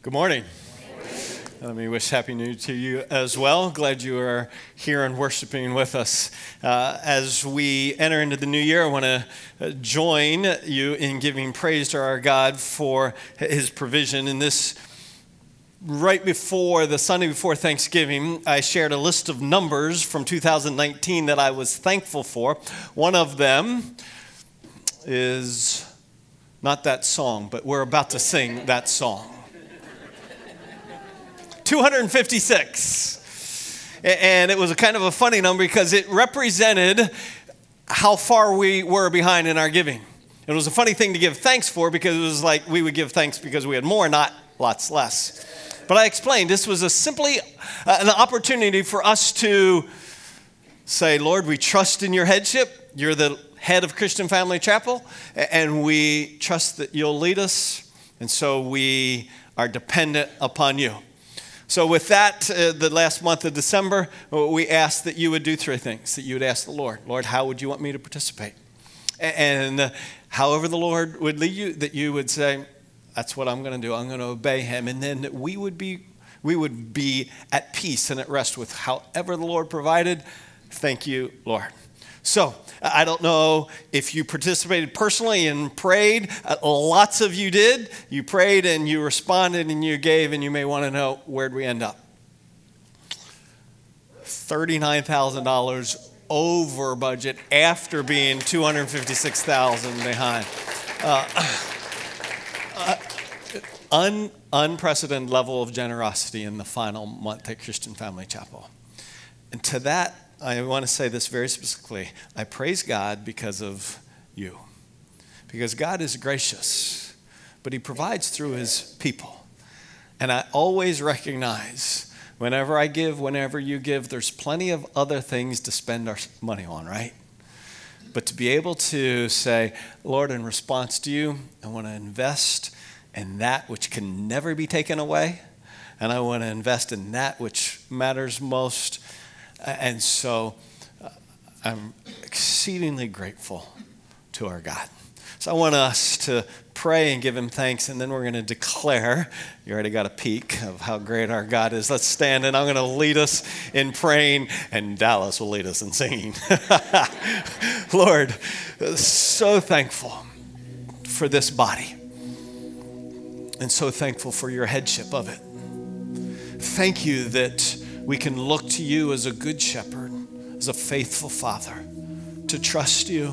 Good morning. Let me wish Happy New Year to you as well. Glad you are here and worshiping with us. Uh, as we enter into the new year, I want to uh, join you in giving praise to our God for his provision. In this, right before the Sunday before Thanksgiving, I shared a list of numbers from 2019 that I was thankful for. One of them is not that song, but we're about to sing that song. 256. And it was kind of a funny number because it represented how far we were behind in our giving. It was a funny thing to give thanks for because it was like we would give thanks because we had more, not lots less. But I explained this was a simply uh, an opportunity for us to say, Lord, we trust in your headship. You're the head of Christian Family Chapel, and we trust that you'll lead us. And so we are dependent upon you. So, with that, uh, the last month of December, uh, we asked that you would do three things that you would ask the Lord Lord, how would you want me to participate? And uh, however the Lord would lead you, that you would say, That's what I'm going to do. I'm going to obey Him. And then we would be. We would be at peace and at rest with however the Lord provided. Thank you, Lord. So, I don't know if you participated personally and prayed. Uh, lots of you did. You prayed and you responded and you gave, and you may want to know where'd we end up? $39,000 over budget after being 256,000 behind. Uh, uh, un, unprecedented level of generosity in the final month at Christian Family Chapel. And to that I want to say this very specifically. I praise God because of you. Because God is gracious, but He provides through His people. And I always recognize whenever I give, whenever you give, there's plenty of other things to spend our money on, right? But to be able to say, Lord, in response to you, I want to invest in that which can never be taken away, and I want to invest in that which matters most and so uh, I'm exceedingly grateful to our God. So I want us to pray and give him thanks, and then we're going to declare. You already got a peek of how great our God is. Let's stand, and I'm going to lead us in praying, and Dallas will lead us in singing. Lord, so thankful for this body, and so thankful for your headship of it. Thank you that we can look to you as a good shepherd, as a faithful father, to trust you,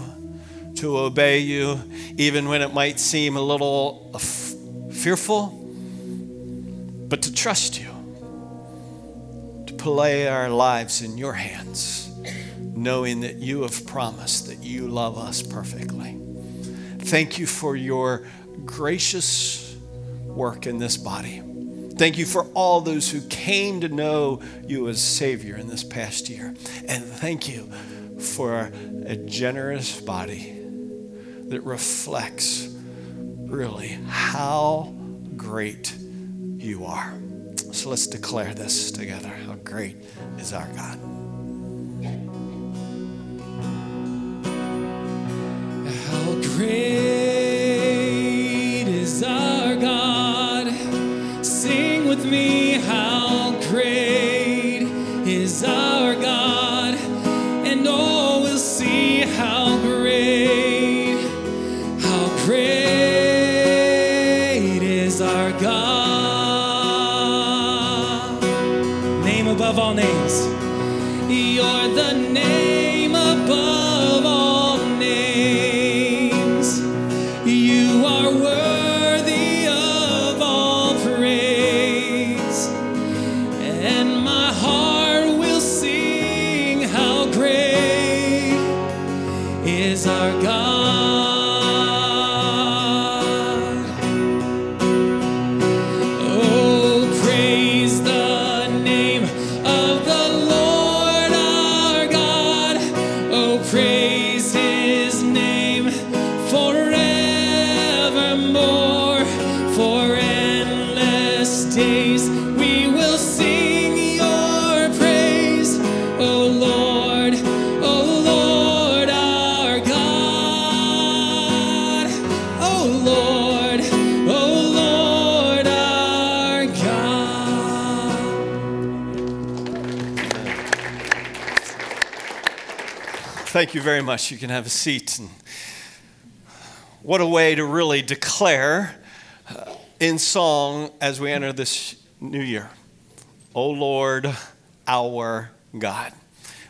to obey you, even when it might seem a little fearful, but to trust you, to play our lives in your hands, knowing that you have promised that you love us perfectly. Thank you for your gracious work in this body. Thank you for all those who came to know you as Savior in this past year. And thank you for a generous body that reflects really how great you are. So let's declare this together. How great is our God. How great Thank you very much. You can have a seat. And what a way to really declare uh, in song as we enter this new year. O Lord, our God.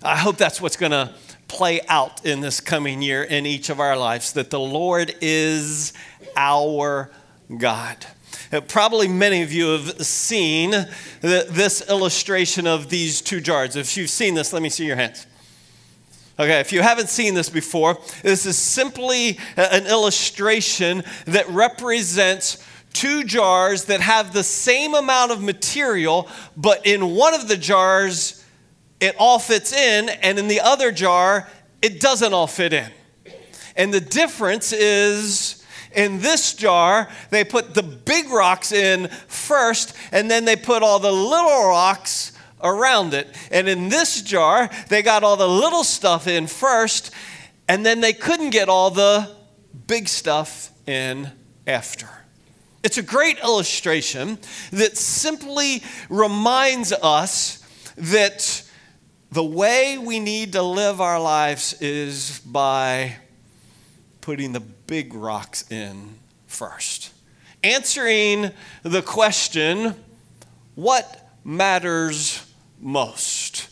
I hope that's what's going to play out in this coming year in each of our lives that the Lord is our God. Uh, Probably many of you have seen this illustration of these two jars. If you've seen this, let me see your hands. Okay, if you haven't seen this before, this is simply an illustration that represents two jars that have the same amount of material, but in one of the jars, it all fits in, and in the other jar, it doesn't all fit in. And the difference is in this jar, they put the big rocks in first, and then they put all the little rocks around it. And in this jar, they got all the little stuff in first, and then they couldn't get all the big stuff in after. It's a great illustration that simply reminds us that the way we need to live our lives is by putting the big rocks in first. Answering the question, what matters most?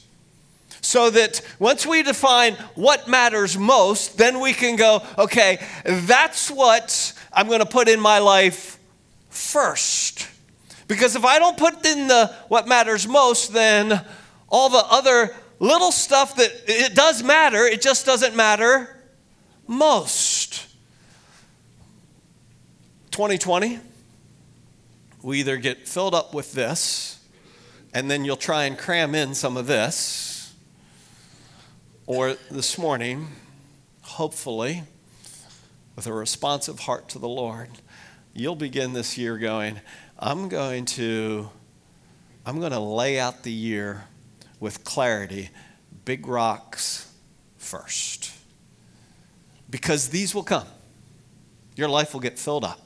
So that once we define what matters most, then we can go, okay, that's what I'm going to put in my life first. Because if I don't put in the what matters most, then all the other little stuff that it does matter, it just doesn't matter most. 2020, we either get filled up with this, and then you'll try and cram in some of this, or this morning, hopefully, with a responsive heart to the Lord, you'll begin this year going, I'm going to I'm going to lay out the year with clarity, big rocks first. Because these will come. Your life will get filled up.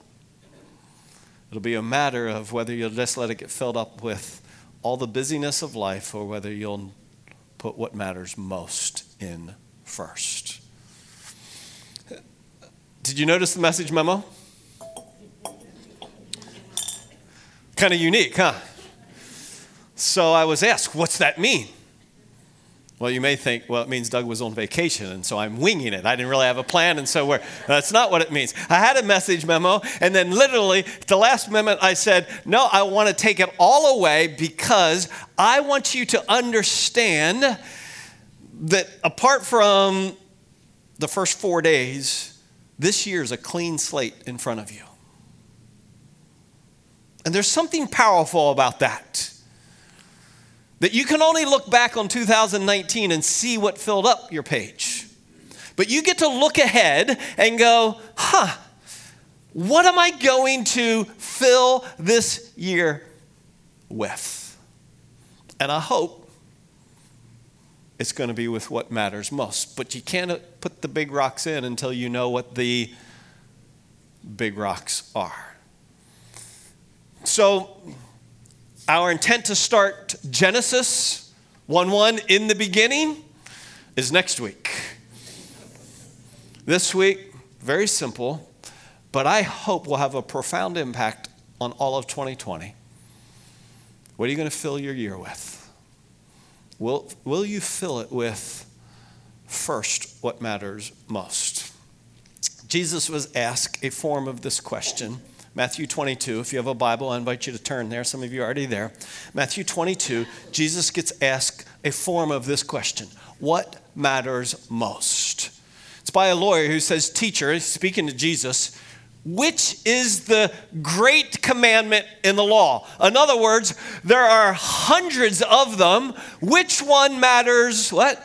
It'll be a matter of whether you'll just let it get filled up with all the busyness of life or whether you'll put what matters most in first. Did you notice the message memo? Kind of unique, huh? So I was asked, what's that mean? Well, you may think, well, it means Doug was on vacation, and so I'm winging it. I didn't really have a plan, and so we're, that's not what it means. I had a message memo, and then literally, at the last minute, I said, no, I want to take it all away because I want you to understand that apart from the first four days, this year is a clean slate in front of you. And there's something powerful about that. That you can only look back on 2019 and see what filled up your page. But you get to look ahead and go, huh, what am I going to fill this year with? And I hope it's going to be with what matters most. But you can't uh, put the big rocks in until you know what the big rocks are. So, our intent to start Genesis 1 1 in the beginning is next week. This week, very simple, but I hope will have a profound impact on all of 2020. What are you going to fill your year with? Will, will you fill it with first what matters most? Jesus was asked a form of this question. Matthew 22. If you have a Bible, I invite you to turn there. Some of you are already there. Matthew 22, Jesus gets asked a form of this question What matters most? It's by a lawyer who says, Teacher, speaking to Jesus, which is the great commandment in the law? In other words, there are hundreds of them. Which one matters what?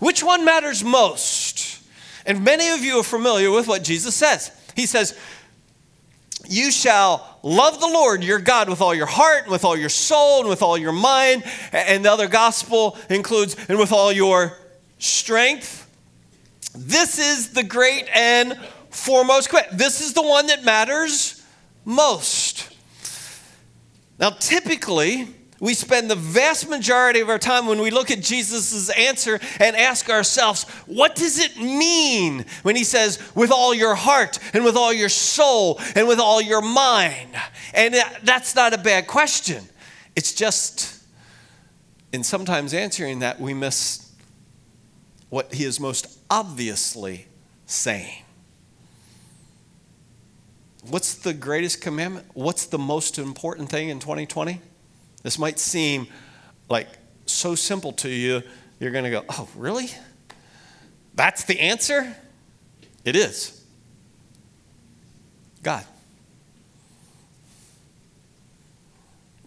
Which one matters most? And many of you are familiar with what Jesus says. He says, you shall love the Lord your God with all your heart, and with all your soul, and with all your mind. And the other gospel includes, and with all your strength. This is the great and foremost. This is the one that matters most. Now, typically, we spend the vast majority of our time when we look at Jesus' answer and ask ourselves, what does it mean when he says, with all your heart and with all your soul and with all your mind? And that's not a bad question. It's just, in sometimes answering that, we miss what he is most obviously saying. What's the greatest commandment? What's the most important thing in 2020? This might seem like so simple to you, you're going to go, oh, really? That's the answer? It is. God.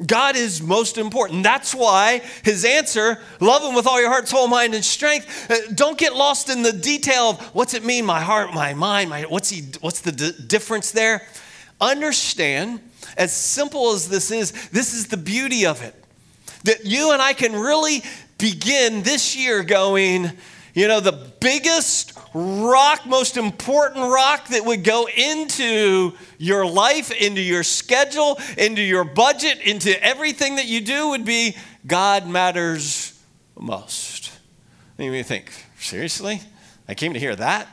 God is most important. That's why his answer, love him with all your heart, soul, mind, and strength. Uh, don't get lost in the detail of what's it mean, my heart, my mind, my, what's, he, what's the d- difference there? Understand as simple as this is, this is the beauty of it. That you and I can really begin this year going, you know, the biggest rock, most important rock that would go into your life, into your schedule, into your budget, into everything that you do would be God matters most. And you think, seriously? I came to hear that?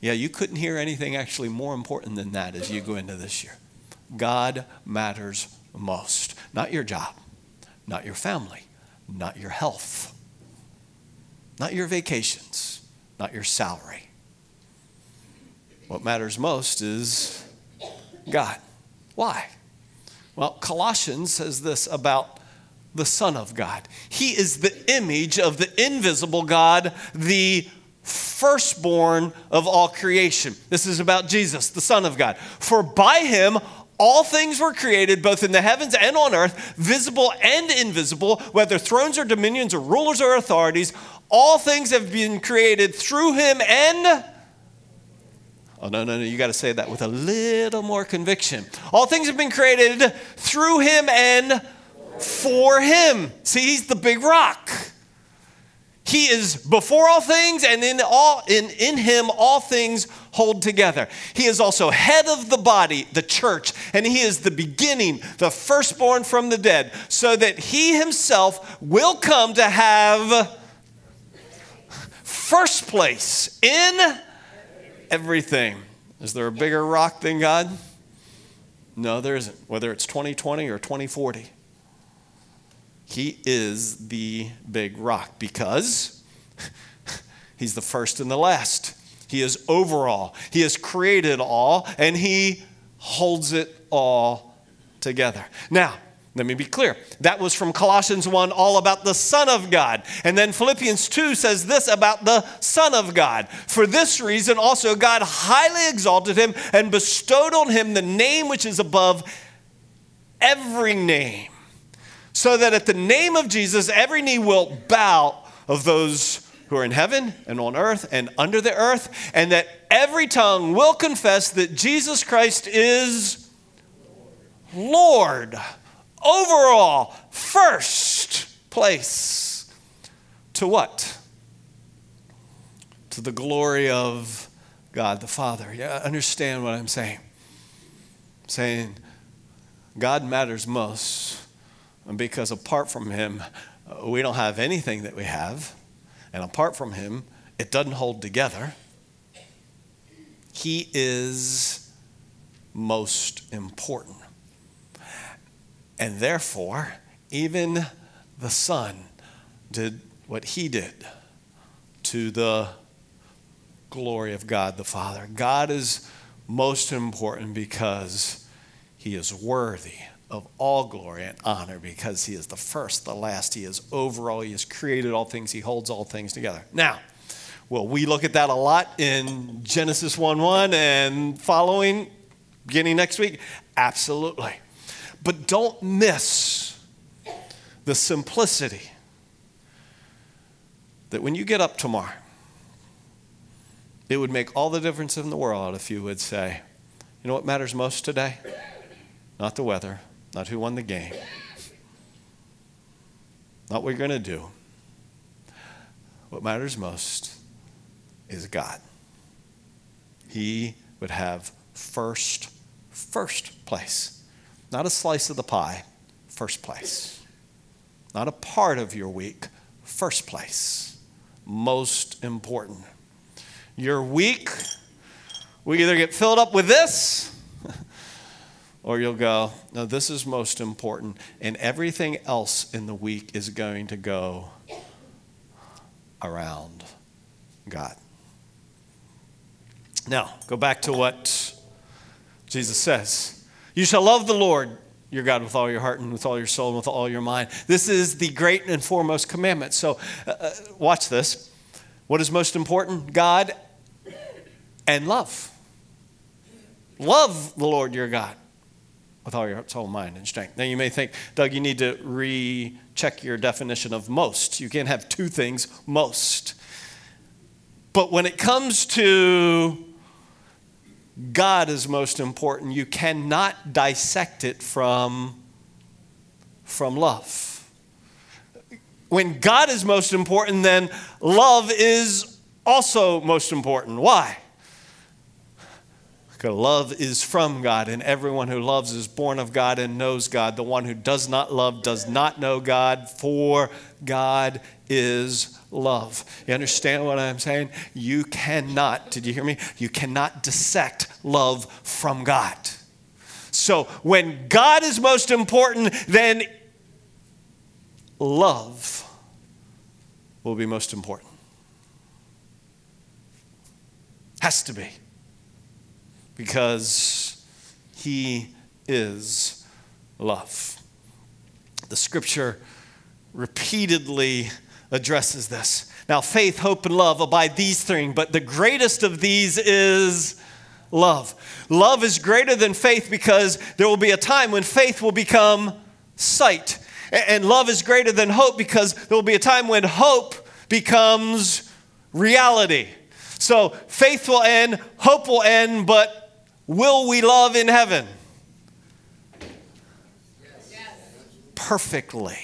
Yeah, you couldn't hear anything actually more important than that as you go into this year. God matters most. Not your job, not your family, not your health, not your vacations, not your salary. What matters most is God. Why? Well, Colossians says this about the Son of God. He is the image of the invisible God, the firstborn of all creation. This is about Jesus, the Son of God. For by him all things were created, both in the heavens and on earth, visible and invisible, whether thrones or dominions or rulers or authorities. All things have been created through him and. Oh, no, no, no, you got to say that with a little more conviction. All things have been created through him and for him. See, he's the big rock. He is before all things, and in, all, in, in him all things hold together. He is also head of the body, the church, and he is the beginning, the firstborn from the dead, so that he himself will come to have first place in everything. Is there a bigger rock than God? No, there isn't, whether it's 2020 or 2040. He is the big rock because he's the first and the last. He is over all. He has created all and he holds it all together. Now, let me be clear. That was from Colossians 1, all about the Son of God. And then Philippians 2 says this about the Son of God. For this reason, also, God highly exalted him and bestowed on him the name which is above every name so that at the name of Jesus, every knee will bow of those who are in heaven and on earth and under the earth, and that every tongue will confess that Jesus Christ is Lord over all, first place. To what? To the glory of God the Father. Yeah, understand what I'm saying. I'm saying God matters most because apart from Him, uh, we don't have anything that we have. And apart from Him, it doesn't hold together. He is most important. And therefore, even the Son did what He did to the glory of God the Father. God is most important because He is worthy of all glory and honor because he is the first, the last. He is over all. He has created all things. He holds all things together. Now, well, we look at that a lot in Genesis 1 1 and following, beginning next week? Absolutely. But don't miss the simplicity that when you get up tomorrow, it would make all the difference in the world if you would say, you know what matters most today? Not the weather, not who won the game, not what you're going to do. What matters most is God. He would have first, first place. Not a slice of the pie, first place. not a part of your week, first place, most important. Your week, we either get filled up with this or you'll go, no, this is most important, and everything else in the week is going to go around God. Now, go back to what Jesus says. You shall love the Lord your God with all your heart and with all your soul and with all your mind. This is the great and foremost commandment. So, uh, uh watch this. What is most important? God and love. Love the Lord your God with all your heart, soul, mind, and strength. Now, you may think, Doug, you need to recheck your definition of most. You can't have two things, most. But when it comes to God is most important. You cannot dissect it from, from love. When God is most important, then love is also most important. Why? Love is from God, and everyone who loves is born of God and knows God. The one who does not love does not know God, for God is love. You understand what I'm saying? You cannot, did you hear me? You cannot dissect love from God. So when God is most important, then love will be most important. Has to be. Because He is love. The scripture repeatedly addresses this. Now, faith, hope, and love abide these three, but the greatest of these is love. Love is greater than faith because there will be a time when faith will become sight. And love is greater than hope because there will be a time when hope becomes reality. So faith will end, hope will end, but will we love in heaven? Yes. Perfectly,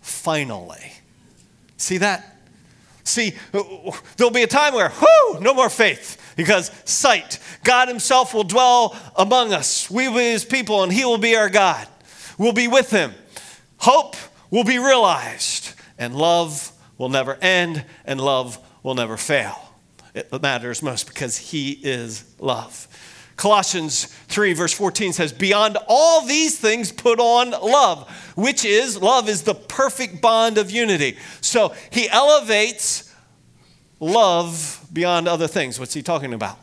finally. See that? See, there'll be a time where, whoo, no more faith because sight. God Himself will dwell among us. We will be His people and He will be our God. We'll be with Him. Hope will be realized and love will never end and love will never fail. It matters most because He is love. Colossians 3, verse 14 says, Beyond all these things, put on love, which is, love is the perfect bond of unity. So he elevates love beyond other things. What's he talking about?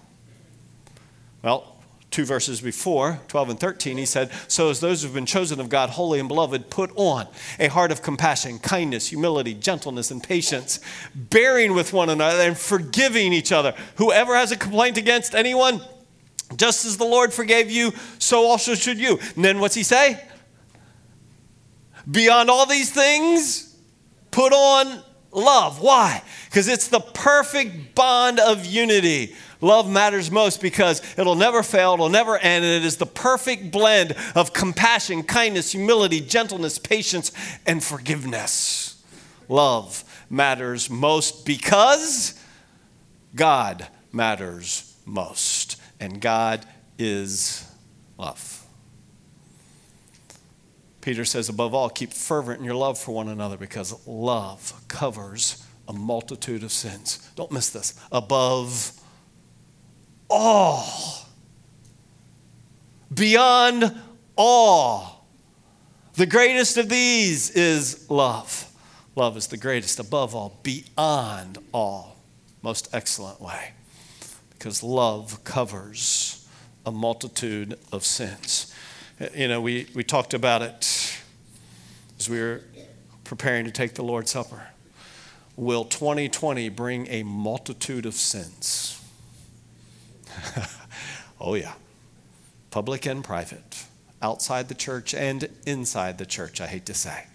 Well, two verses before, 12 and 13, he said, So as those who've been chosen of God, holy and beloved, put on a heart of compassion, kindness, humility, gentleness, and patience, bearing with one another and forgiving each other. Whoever has a complaint against anyone, just as the Lord forgave you, so also should you. And then what's he say? Beyond all these things, put on love. Why? Because it's the perfect bond of unity. Love matters most because it'll never fail, it'll never end, and it is the perfect blend of compassion, kindness, humility, gentleness, patience, and forgiveness. Love matters most because God matters most and God is love. Peter says, above all, keep fervent in your love for one another because love covers a multitude of sins. Don't miss this. Above all, beyond all, the greatest of these is love. Love is the greatest above all, beyond all, most excellent way because love covers a multitude of sins. You know, we, we talked about it as we were preparing to take the Lord's Supper. Will 2020 bring a multitude of sins? oh, yeah. Public and private, outside the church and inside the church, I hate to say.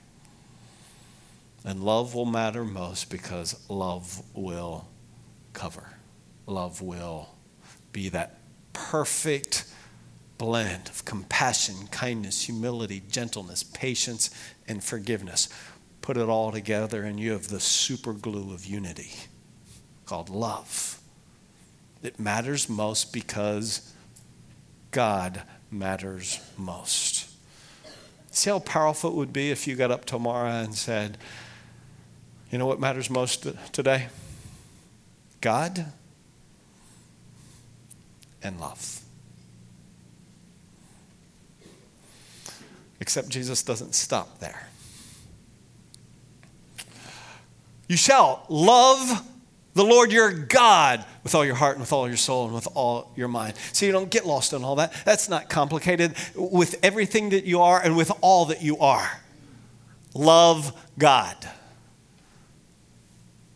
And love will matter most because love will cover love will be that perfect blend of compassion, kindness, humility, gentleness, patience, and forgiveness. Put it all together, and you have the super glue of unity called love. It matters most because God matters most. See how powerful it would be if you got up tomorrow and said, You know what matters most today? God and love. Except Jesus doesn't stop there. You shall love the Lord your God with all your heart and with all your soul and with all your mind. So you don't get lost in all that. That's not complicated. With everything that you are and with all that you are, love God.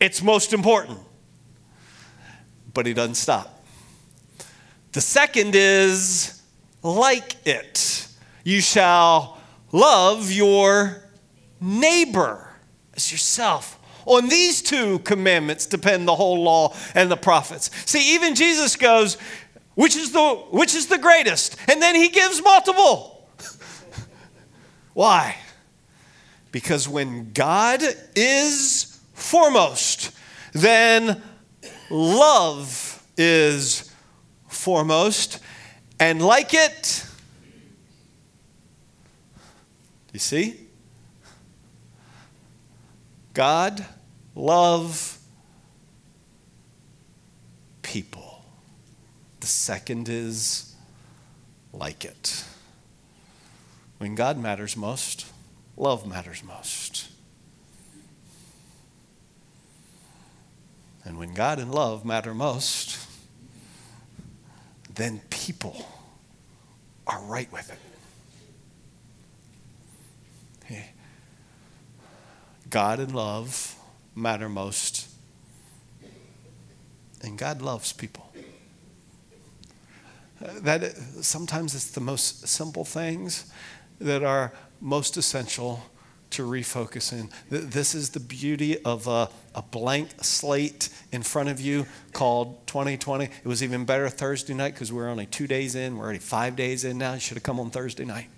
It's most important. But he doesn't stop. The second is like it. You shall love your neighbor as yourself. On these two commandments depend the whole law and the prophets. See, even Jesus goes, which is the, which is the greatest? And then he gives multiple. Why? Because when God is foremost, then love is foremost. And like it, you see? God, love, people. The second is like it. When God matters most, love matters most. And when God and love matter most, then people are right with it. God and love matter most. And God loves people. Uh, that uh, sometimes it's the most simple things that are most essential to refocus in. This is the beauty of a, a, blank slate in front of you called 2020. It was even better Thursday night because we're only two days in. We're already five days in now. You should have come on Thursday night.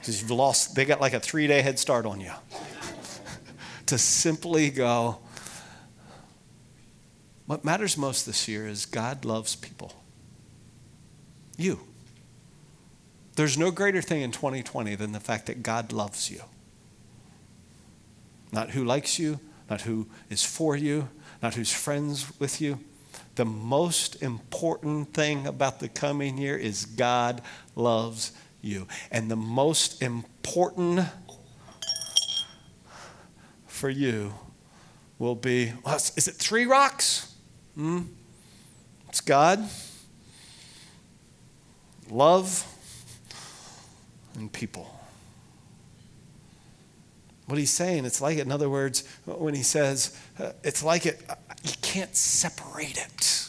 Because you've lost, they got like a three day head start on you to simply go, what matters most this year is God loves people. You. There's no greater thing in 2020 than the fact that God loves you. Not who likes you, not who is for you, not who's friends with you. The most important thing about the coming year is God loves you. And the most important for you will be well, is it three rocks? Hmm? It's God, love, and people. What he's saying, it's like, it, in other words, when he says, uh, it's like it, uh, you can't separate it.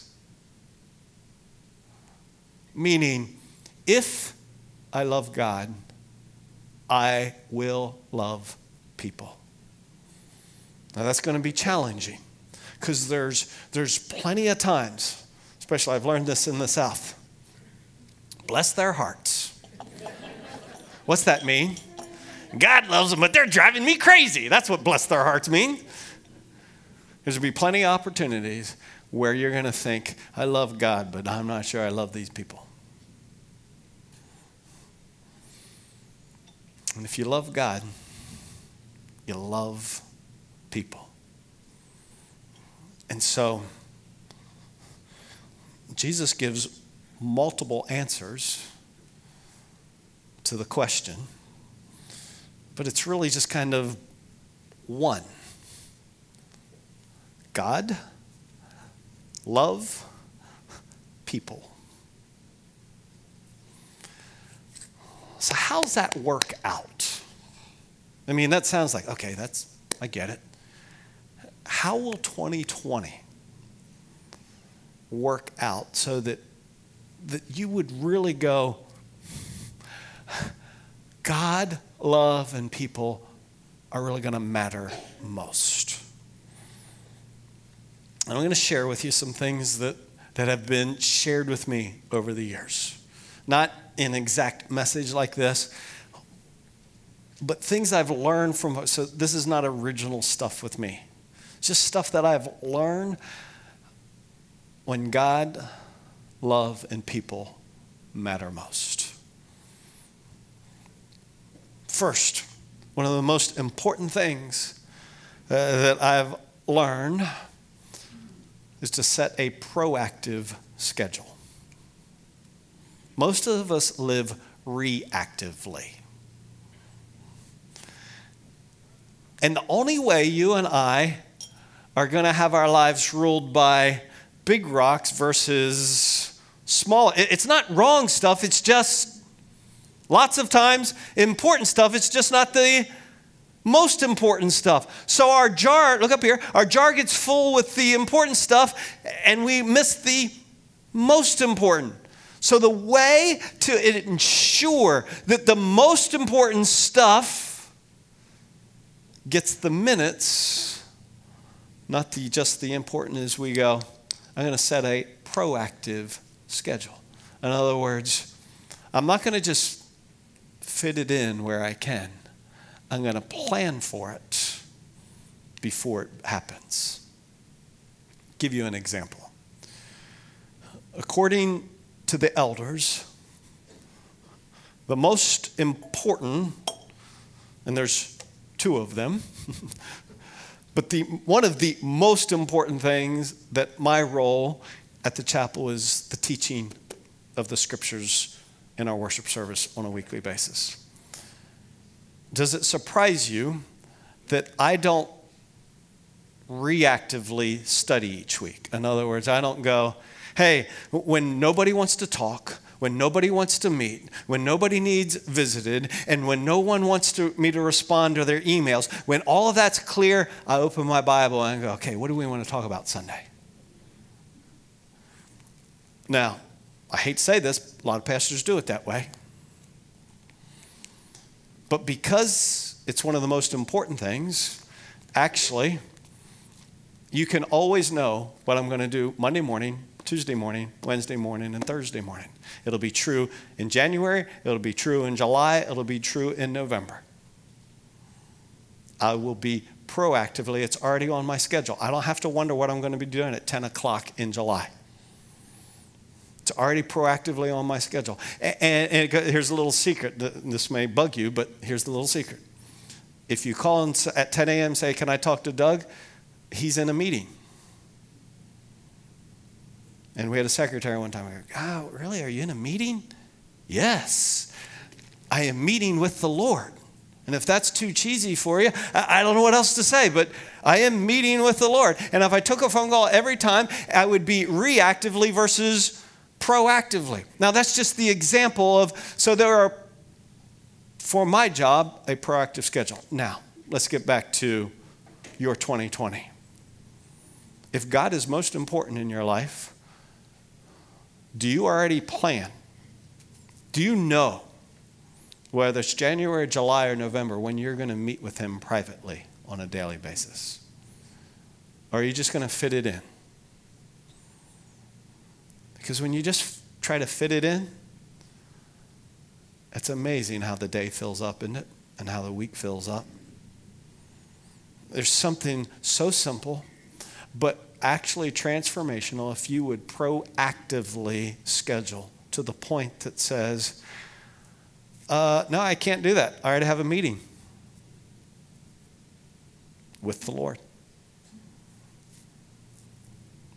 Meaning, if I love God, I will love people. Now that's going to be challenging because there's, there's plenty of times, especially I've learned this in the South. Bless their hearts. What's that mean? God loves them, but they're driving me crazy. That's what bless their hearts mean. There's going to be plenty of opportunities where you're going to think, I love God, but I'm not sure I love these people. And if you love God, you love people. And so, Jesus gives multiple answers to the question, but it's really just kind of one God, love, people. So, how's that work out? I mean, that sounds like, okay, that's, I get it how will 2020 work out so that, that you would really go, God, love, and people are really going to matter most? And I'm going to share with you some things that, that have been shared with me over the years. Not an exact message like this, but things I've learned from, so this is not original stuff with me. It's just stuff that I've learned when God, love, and people matter most. First, one of the most important things uh, that I've learned is to set a proactive schedule. Most of us live reactively. And the only way you and I are going to have our lives ruled by big rocks versus small, it's not wrong stuff, it's just lots of times important stuff, it's just not the most important stuff. So our jar, look up here, our jar gets full with the important stuff and we miss the most important. So the way to ensure that the most important stuff gets the minutes, not the, just the important as we go, I'm going to set a proactive schedule. In other words, I'm not going to just fit it in where I can. I'm going to plan for it before it happens. Give you an example. According to the elders, the most important, and there's two of them, but the, one of the most important things that my role at the chapel is the teaching of the scriptures in our worship service on a weekly basis. Does it surprise you that I don't reactively study each week? In other words, I don't go, hey, when nobody wants to talk, when nobody wants to meet, when nobody needs visited, and when no one wants to, me to respond to their emails, when all of that's clear, I open my Bible and I go, okay, what do we want to talk about Sunday? Now, I hate to say this, a lot of pastors do it that way. But because it's one of the most important things, actually, you can always know what I'm going to do Monday morning, Tuesday morning, Wednesday morning, and Thursday morning. It'll be true in January, it'll be true in July, it'll be true in November. I will be proactively, it's already on my schedule. I don't have to wonder what I'm going to be doing at 10 o'clock in July. It's already proactively on my schedule. And, and, here's a little secret. This may bug you, but here's the little secret. If you call at 10 a.m. say, Can I talk to Doug? He's in a meeting. And we had a secretary one time. We go, Oh, really? Are you in a meeting? Yes. I am meeting with the Lord. And if that's too cheesy for you, I don't know what else to say, but I am meeting with the Lord. And if I took a phone call every time, I would be reactively versus proactively. Now, that's just the example of, so there are, for my job, a proactive schedule. Now, let's get back to your 2020. If God is most important in your life, do you already plan? Do you know whether it's January, July, or November when you're going to meet with Him privately on a daily basis? Or are you just going to fit it in? Because when you just try to fit it in, it's amazing how the day fills up, isn't it? And how the week fills up. There's something so simple, but actually transformational if you would proactively schedule to the point that says, uh, No, I can't do that. I already have a meeting with the Lord.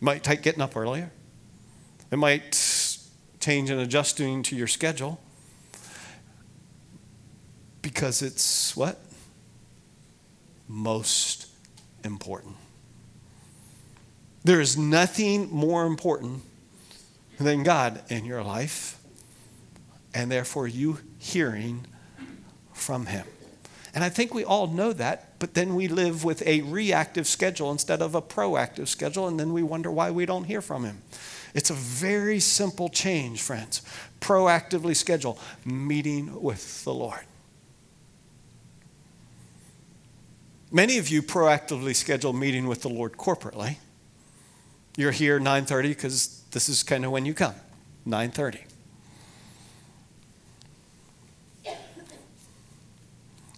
Might take getting up earlier. It might change and adjusting to your schedule because it's what? Most important. There is nothing more important than God in your life, and therefore you hearing from Him. And I think we all know that, but then we live with a reactive schedule instead of a proactive schedule, and then we wonder why we don't hear from Him. It's a very simple change, friends. Proactively schedule meeting with the Lord. Many of you proactively schedule meeting with the Lord corporately. You're here 9:30 because this is kind of when you come. 9:30.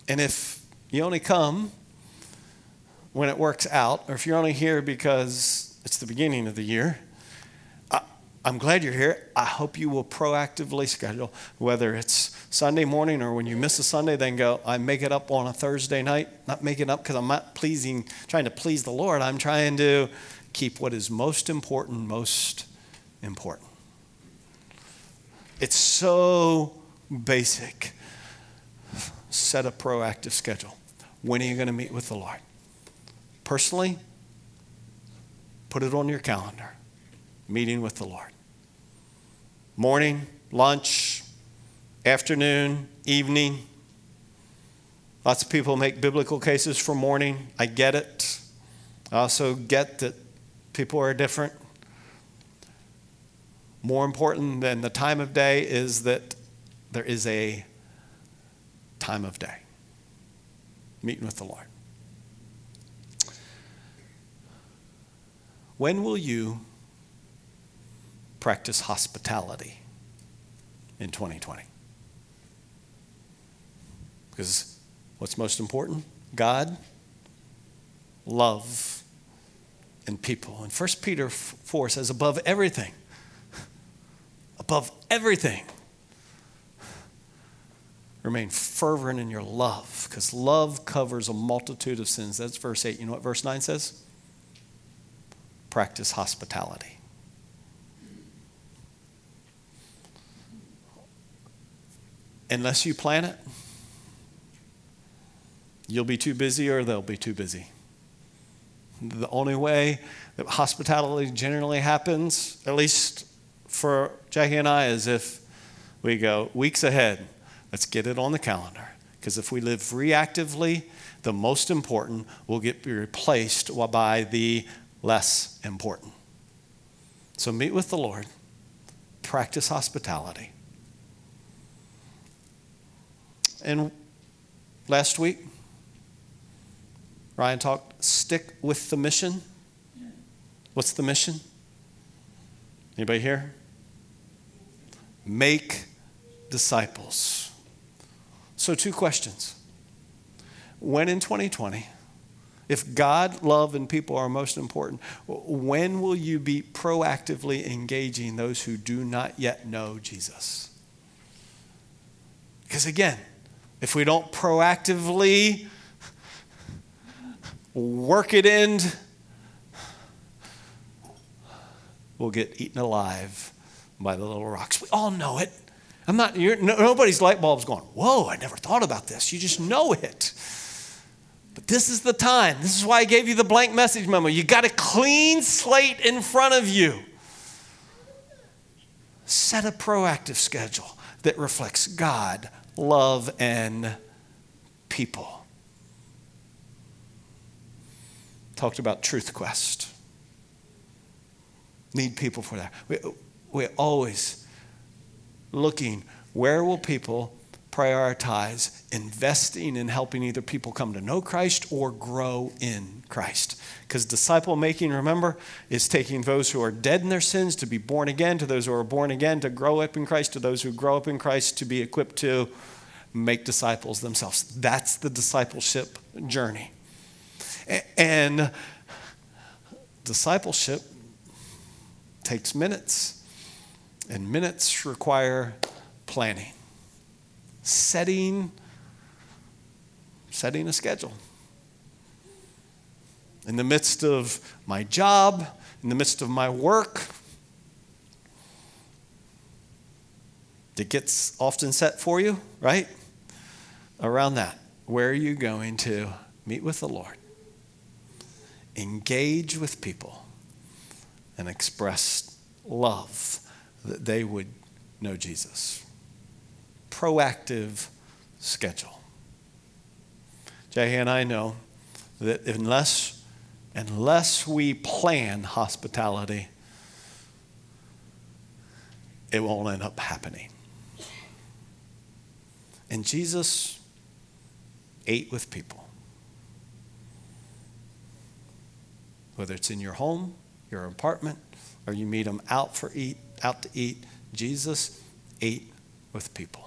And if you only come when it works out, or if you're only here because it's the beginning of the year, I'm glad you're here. I hope you will proactively schedule, whether it's Sunday morning or when you miss a Sunday, then go, I make it up on a Thursday night. Not make it up because I'm not pleasing, trying to please the Lord. I'm trying to keep what is most important, most important. It's so basic. Set a proactive schedule. When are you going to meet with the Lord? Personally, put it on your calendar. Meeting with the Lord. Morning, lunch, afternoon, evening. Lots of people make biblical cases for morning. I get it. I also get that people are different. More important than the time of day is that there is a time of day. Meeting with the Lord. When will you practice hospitality in 2020? Because what's most important? God, love, and people. And 1 Peter 4 says, above everything, above everything, remain fervent in your love, because love covers a multitude of sins. That's verse 8. You know what verse 9 says? Practice hospitality. Unless you plan it, you'll be too busy or they'll be too busy. The only way that hospitality generally happens, at least for Jackie and I, is if we go weeks ahead, let's get it on the calendar. Because if we live reactively, the most important will get replaced by the less important. So meet with the Lord, practice hospitality. And last week, Ryan talked stick with the mission. What's the mission? Anybody here? Make disciples. So, two questions. When in 2020, if God, love, and people are most important, when will you be proactively engaging those who do not yet know Jesus? Because again, if we don't proactively work it in, we'll get eaten alive by the little rocks. We all know it. I'm not, nobody's light bulb's going, whoa, I never thought about this. You just know it. But this is the time. This is why I gave you the blank message memo. You got a clean slate in front of you. Set a proactive schedule that reflects God, love, and people. Talked about Truth Quest. Need people for that. We, we're always looking where will people prioritize investing in helping either people come to know Christ or grow in Christ. Because disciple making, remember, is taking those who are dead in their sins to be born again, to those who are born again to grow up in Christ, to those who grow up in Christ to be equipped to make disciples themselves. That's the discipleship journey. And discipleship takes minutes, and minutes require planning setting setting a schedule. In the midst of my job, in the midst of my work, that gets often set for you, right? Around that, where are you going to meet with the Lord? Engage with people and express love that they would know Jesus proactive schedule. Jackie and I know that unless, unless we plan hospitality, it won't end up happening. And Jesus ate with people. Whether it's in your home, your apartment, or you meet them out for eat, out to eat, Jesus ate with people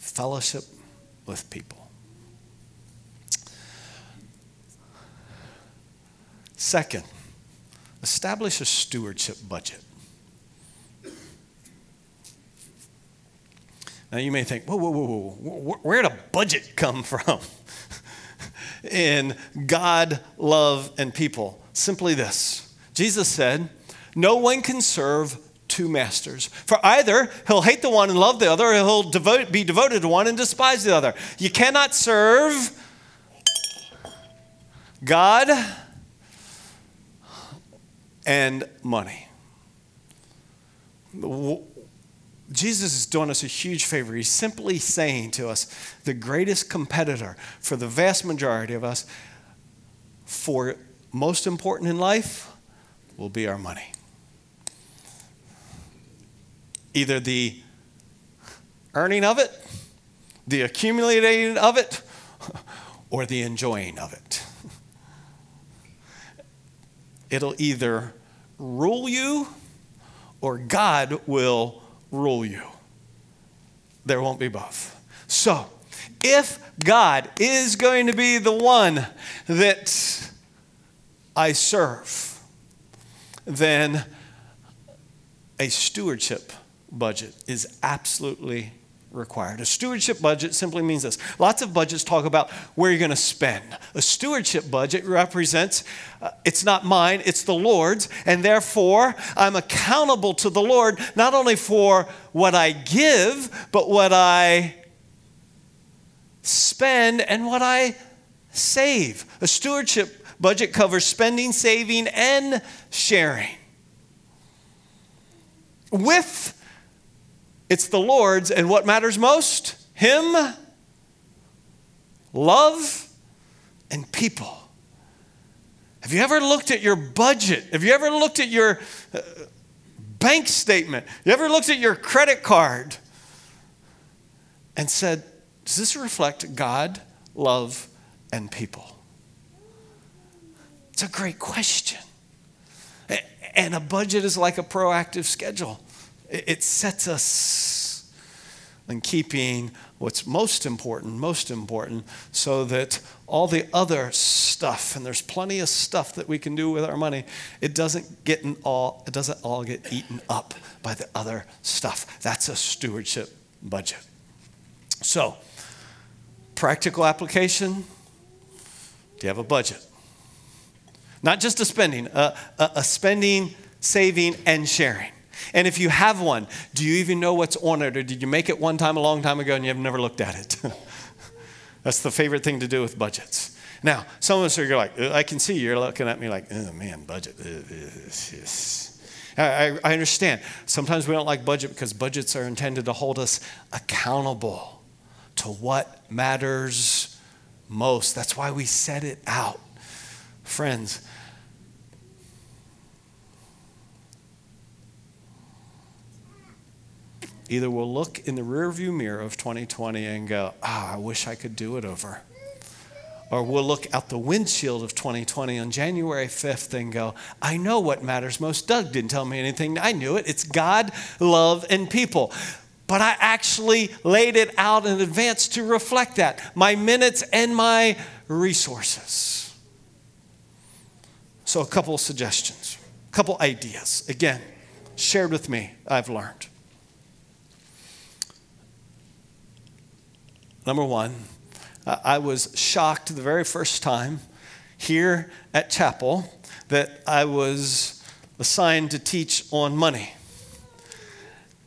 fellowship with people. Second, establish a stewardship budget. Now you may think, whoa, whoa, whoa, whoa, where'd a budget come from? in God, love, and people. Simply this Jesus said, No one can serve two masters. For either he'll hate the one and love the other, or he'll devote, be devoted to one and despise the other. You cannot serve God and money. Jesus is doing us a huge favor. He's simply saying to us the greatest competitor for the vast majority of us, for most important in life, will be our money. Either the earning of it, the accumulating of it, or the enjoying of it. It'll either rule you or God will rule you. There won't be both. So, if God is going to be the one that I serve, then a stewardship budget is absolutely required. A stewardship budget simply means this. Lots of budgets talk about where you're going to spend. A stewardship budget represents uh, it's not mine, it's the Lord's, and therefore I'm accountable to the Lord not only for what I give, but what I spend and what I save. A stewardship budget covers spending, saving, and sharing. With it's the Lord's, and what matters most? Him, love, and people. Have you ever looked at your budget? Have you ever looked at your uh, bank statement? Have you ever looked at your credit card and said, Does this reflect God, love, and people? It's a great question. And a budget is like a proactive schedule. It sets us in keeping what's most important, most important, so that all the other stuff, and there's plenty of stuff that we can do with our money, it doesn't get all, it doesn't all get eaten up by the other stuff. That's a stewardship budget. So, practical application, do you have a budget? Not just a spending, a, a, a spending, saving, and sharing. And if you have one, do you even know what's on it, or did you make it one time a long time ago and you've never looked at it? That's the favorite thing to do with budgets. Now, some of us are like, I can see you're looking at me like, oh man, budget. Uh, uh, I, I understand. Sometimes we don't like budget because budgets are intended to hold us accountable to what matters most. That's why we set it out. Friends, Either we'll look in the rearview mirror of 2020 and go, ah, I wish I could do it over. Or we'll look out the windshield of 2020 on January 5th and go, I know what matters most. Doug didn't tell me anything. I knew it. It's God, love, and people. But I actually laid it out in advance to reflect that my minutes and my resources. So, a couple suggestions, a couple ideas. Again, shared with me, I've learned. Number one, uh, I was shocked the very first time here at chapel that I was assigned to teach on money.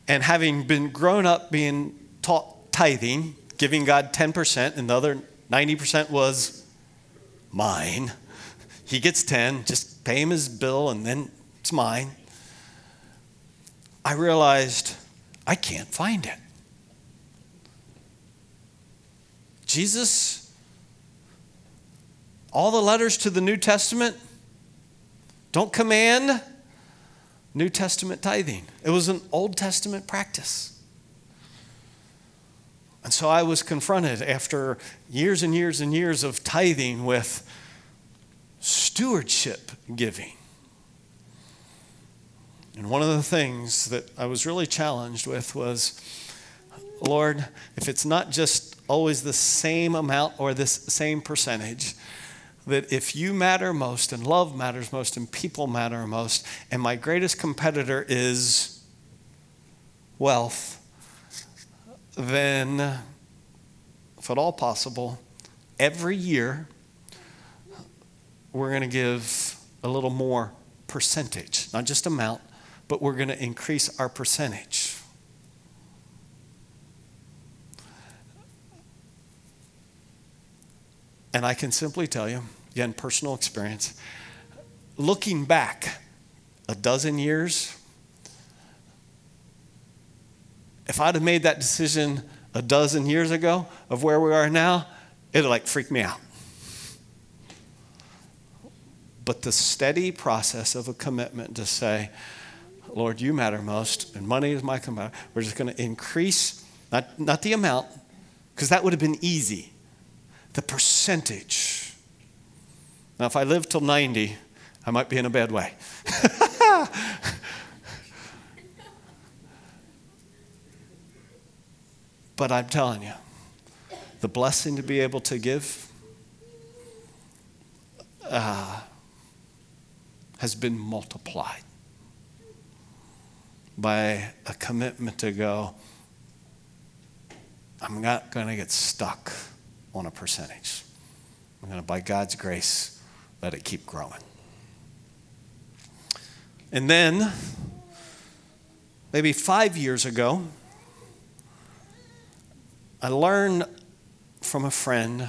And having been grown up being taught tithing, giving God 10%, and the other 90% was mine. He gets 10, just pay him his bill, and then it's mine. I realized I can't find it. Jesus, all the letters to the New Testament don't command New Testament tithing. It was an Old Testament practice. And so I was confronted after years and years and years of tithing with stewardship giving. And one of the things that I was really challenged with was Lord, if it's not just always the same amount or this same percentage. That if you matter most and love matters most and people matter most, and my greatest competitor is wealth, then, if at all possible, every year we're going to give a little more percentage, not just amount, but we're going to increase our percentage. And I can simply tell you, again, personal experience, looking back a dozen years, if I'd have made that decision a dozen years ago of where we are now, it'd like freak me out. But the steady process of a commitment to say, Lord, you matter most, and money is my command. We're just going to increase, not, not the amount, because that would have been easy, the percentage. Now, if I live till 90, I might be in a bad way. but I'm telling you, the blessing to be able to give uh, has been multiplied by a commitment to go, I'm not going to get stuck on a percentage. I'm going to, by God's grace, let it keep growing. And then, maybe five years ago, I learned from a friend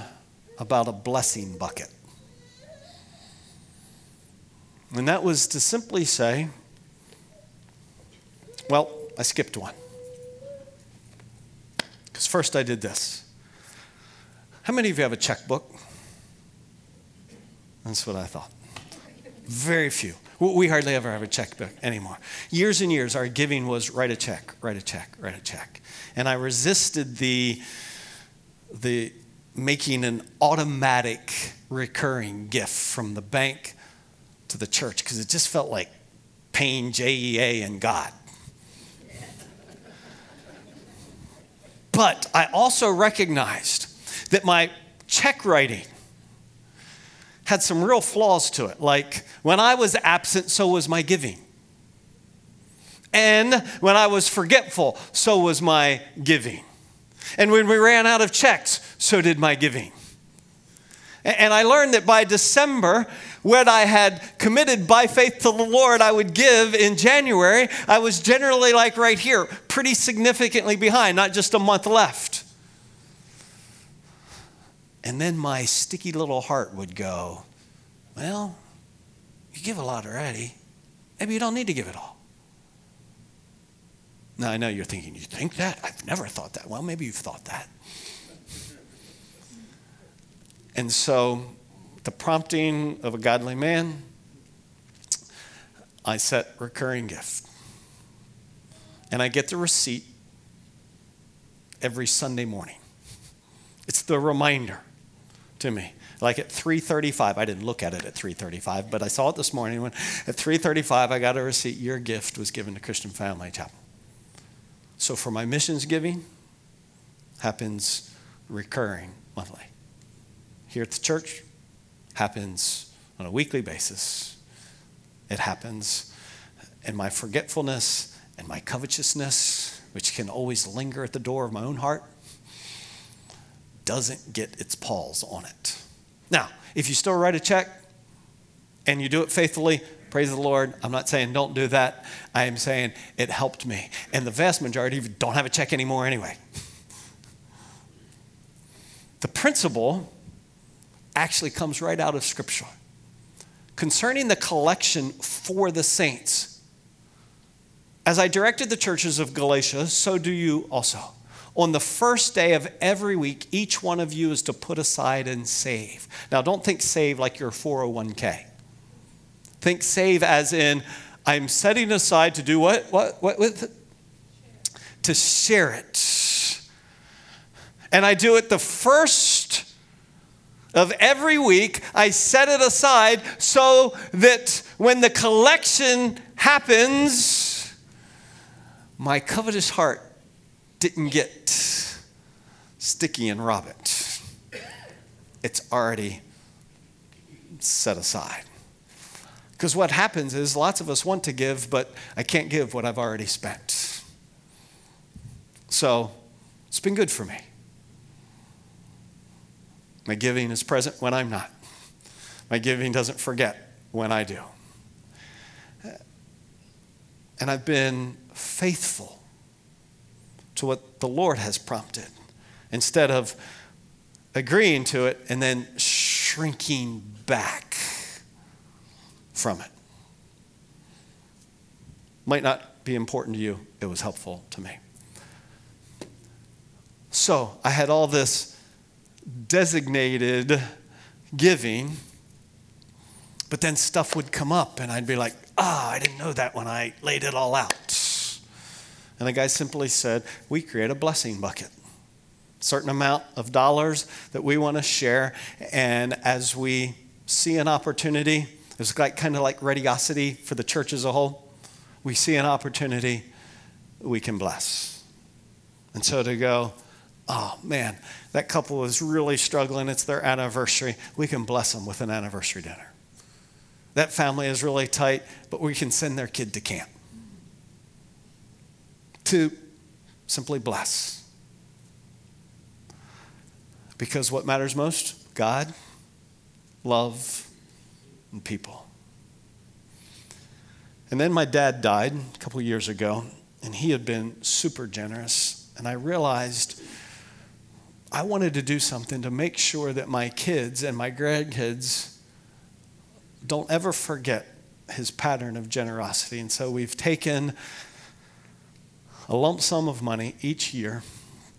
about a blessing bucket. And that was to simply say, well, I skipped one. Because first I did this. How many of you have a checkbook? That's what I thought. Very few. We hardly ever have a checkbook anymore. Years and years, our giving was write a check, write a check, write a check. And I resisted the, the making an automatic recurring gift from the bank to the church because it just felt like paying JEA and God. But I also recognized that my check writing had some real flaws to it. Like when I was absent, so was my giving. And when I was forgetful, so was my giving. And when we ran out of checks, so did my giving. And I learned that by December, what I had committed by faith to the Lord, I would give in January, I was generally like right here, pretty significantly behind, not just a month left. And then my sticky little heart would go, Well, you give a lot already. Maybe you don't need to give it all. Now, I know you're thinking, You think that? I've never thought that. Well, maybe you've thought that. And so, the prompting of a godly man, I set recurring gift. And I get the receipt every Sunday morning. It's the reminder to me. Like at 3:35, I didn't look at it at 3:35, but I saw it this morning when at 3:35 I got a receipt your gift was given to Christian Family Chapel. So for my missions giving happens recurring monthly. Here at the church happens on a weekly basis. It happens and my forgetfulness and my covetousness, which can always linger at the door of my own heart, doesn't get its paws on it. Now, if you still write a check and you do it faithfully, praise the Lord. I'm not saying don't do that. I am saying it helped me. And the vast majority of you don't have a check anymore anyway. The principle actually comes right out of Scripture. Concerning the collection for the saints, as I directed the churches of Galatia, so do you also. On the first day of every week, each one of you is to put aside and save. Now, don't think save like your 401k. Think save as in, I'm setting aside to do what? What? What with? To share it. And I do it the first of every week. I set it aside so that when the collection happens, my covetous heart didn't get sticky and rob it. It's already set aside. Because what happens is lots of us want to give, but I can't give what I've already spent. So It's been good for me. My giving is present when I'm not. My giving doesn't forget when I do. And I've been faithful to what the Lord has prompted instead of agreeing to it and then shrinking back from it. Might not be important to you, it was helpful to me. So I had all this designated giving, but then stuff would come up and I'd be like, ah, I didn't know that when I laid it all out. And the guy simply said, we create a blessing bucket. Certain amount of dollars that we want to share, and as we see an opportunity, it's like kind of like religiosity for the church as a whole. We see an opportunity, we can bless. And so to go, oh man, that couple is really struggling. It's their anniversary. We can bless them with an anniversary dinner. That family is really tight, but we can send their kid to camp. To simply bless. Because what matters most? God, love, and people. And then my dad died a couple years ago, and he had been super generous. And I realized I wanted to do something to make sure that my kids and my grandkids don't ever forget his pattern of generosity. And so we've taken a lump sum of money each year,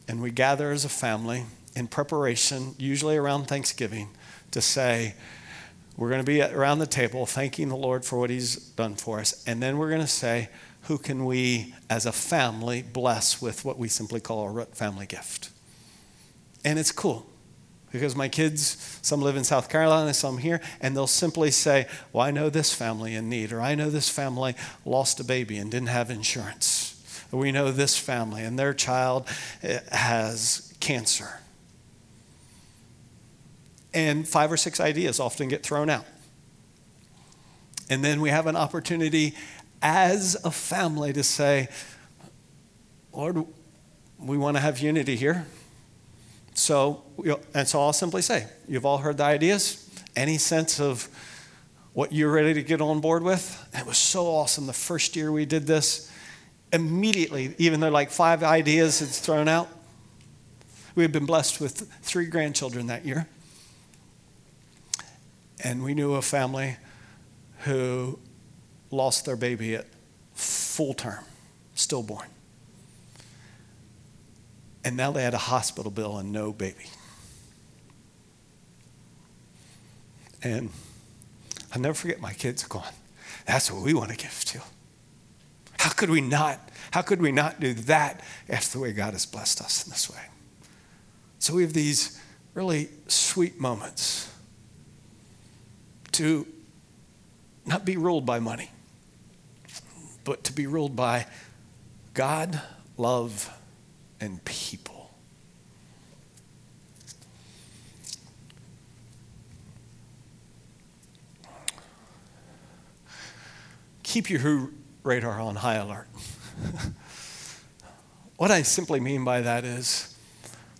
and we gather as a family in preparation, usually around Thanksgiving, to say, we're going to be around the table thanking the Lord for what He's done for us. And then we're going to say, who can we as a family bless with what we simply call a family gift? And it's cool because my kids, some live in South Carolina, some here, and they'll simply say, Well, I know this family in need, or I know this family lost a baby and didn't have insurance. We know this family and their child eh, has cancer. And five or six ideas often get thrown out. And then we have an opportunity as a family to say, Lord, we want to have unity here. So, and so I'll simply say, you've all heard the ideas. Any sense of what you're ready to get on board with? it was so awesome. The first year we did this, immediately, even though like five ideas had thrown out, we had been blessed with three grandchildren that year. And we knew a family who lost their baby at full term, stillborn. And now they had a hospital bill and no baby. And I'll never forget my kids going, that's what we want to give to. How could we not? How could we not do that? That's the way God has blessed us in this way. So we have these really sweet moments to not be ruled by money, but to be ruled by God, love, and people. Keep your radar on high alert. what I simply mean by that is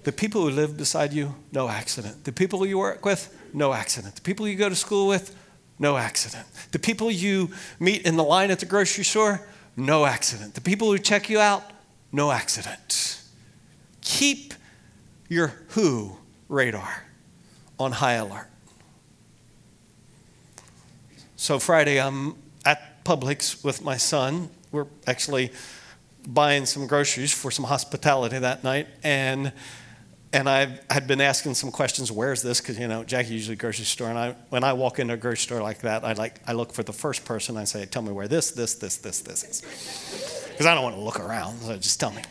the people who live beside you, no accident. The people you work with, no accident. The people you go to school with, no accident. The people you meet in the line at the grocery store, no accident. The people who check you out, no accident keep your who radar on high alert. So, Friday, I'm at Publix with my son. We're actually buying some groceries for some hospitality that night. And and I had been asking some questions. Where's this? Because you know Jackie usually grocery store, and I when I walk into a grocery store like that, I like I look for the first person. I say, "Tell me where this, this, this, this, this is," because I don't want to look around. So just tell me.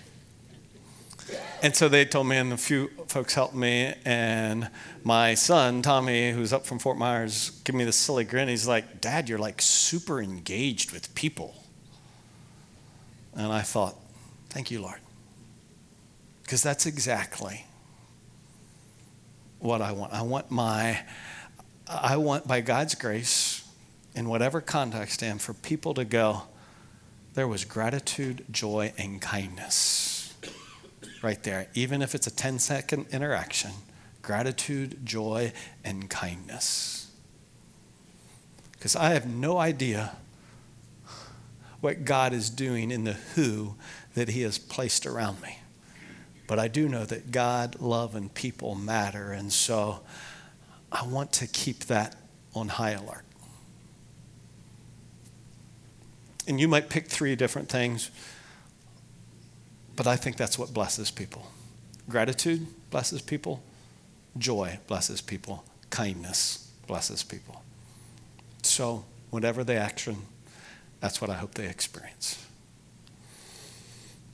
And so they told me, and a few folks helped me. And my son, Tommy, who's up from Fort Myers, gave me this silly grin. He's like, Dad, you're like super engaged with people. And I thought, Thank you, Lord. Because that's exactly what I want. I want my, I want by God's grace, in whatever context I am, for people to go, there was gratitude, joy, and kindness right there, even if it's a 10 second interaction gratitude, joy, and kindness. Because I have no idea what God is doing in the who that He has placed around me. But I do know that God, love, and people matter. And so I want to keep that on high alert. And you might pick three different things, but I think that's what blesses people. Gratitude blesses people, joy blesses people, kindness blesses people. So, whatever the action, that's what I hope they experience.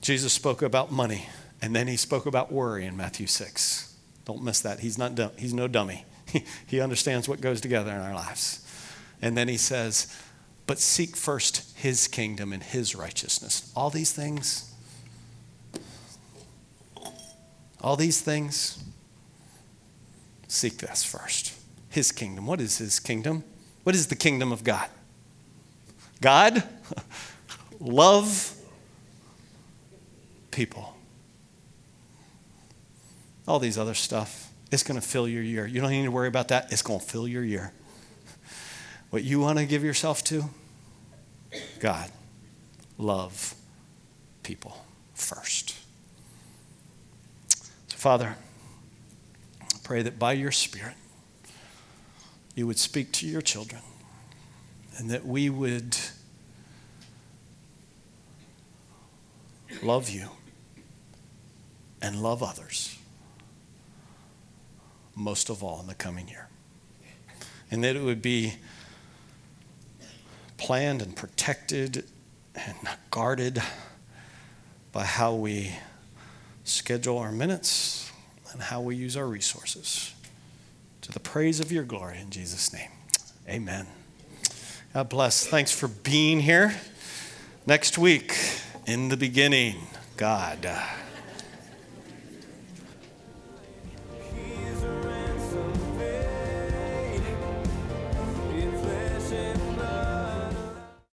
Jesus spoke about money, and then he spoke about worry in Matthew 6. Don't miss that. He's, not dumb. He's no dummy. he understands what goes together in our lives. And then he says, but seek first his kingdom and his righteousness. All these things, all these things, seek this first. His kingdom. What is his kingdom? What is the kingdom of God? God, love people. All these other stuff, it's going to fill your year. You don't need to worry about that. It's going to fill your year. What you want to give yourself to? God. Love people first. Father, I pray that by your Spirit, you would speak to your children and that we would love you and love others most of all in the coming year. And that it would be planned and protected and guarded by how we schedule our minutes and how we use our resources. To the praise of your glory in Jesus' name. Amen. God bless. Thanks for being here. Next week, in the beginning, God.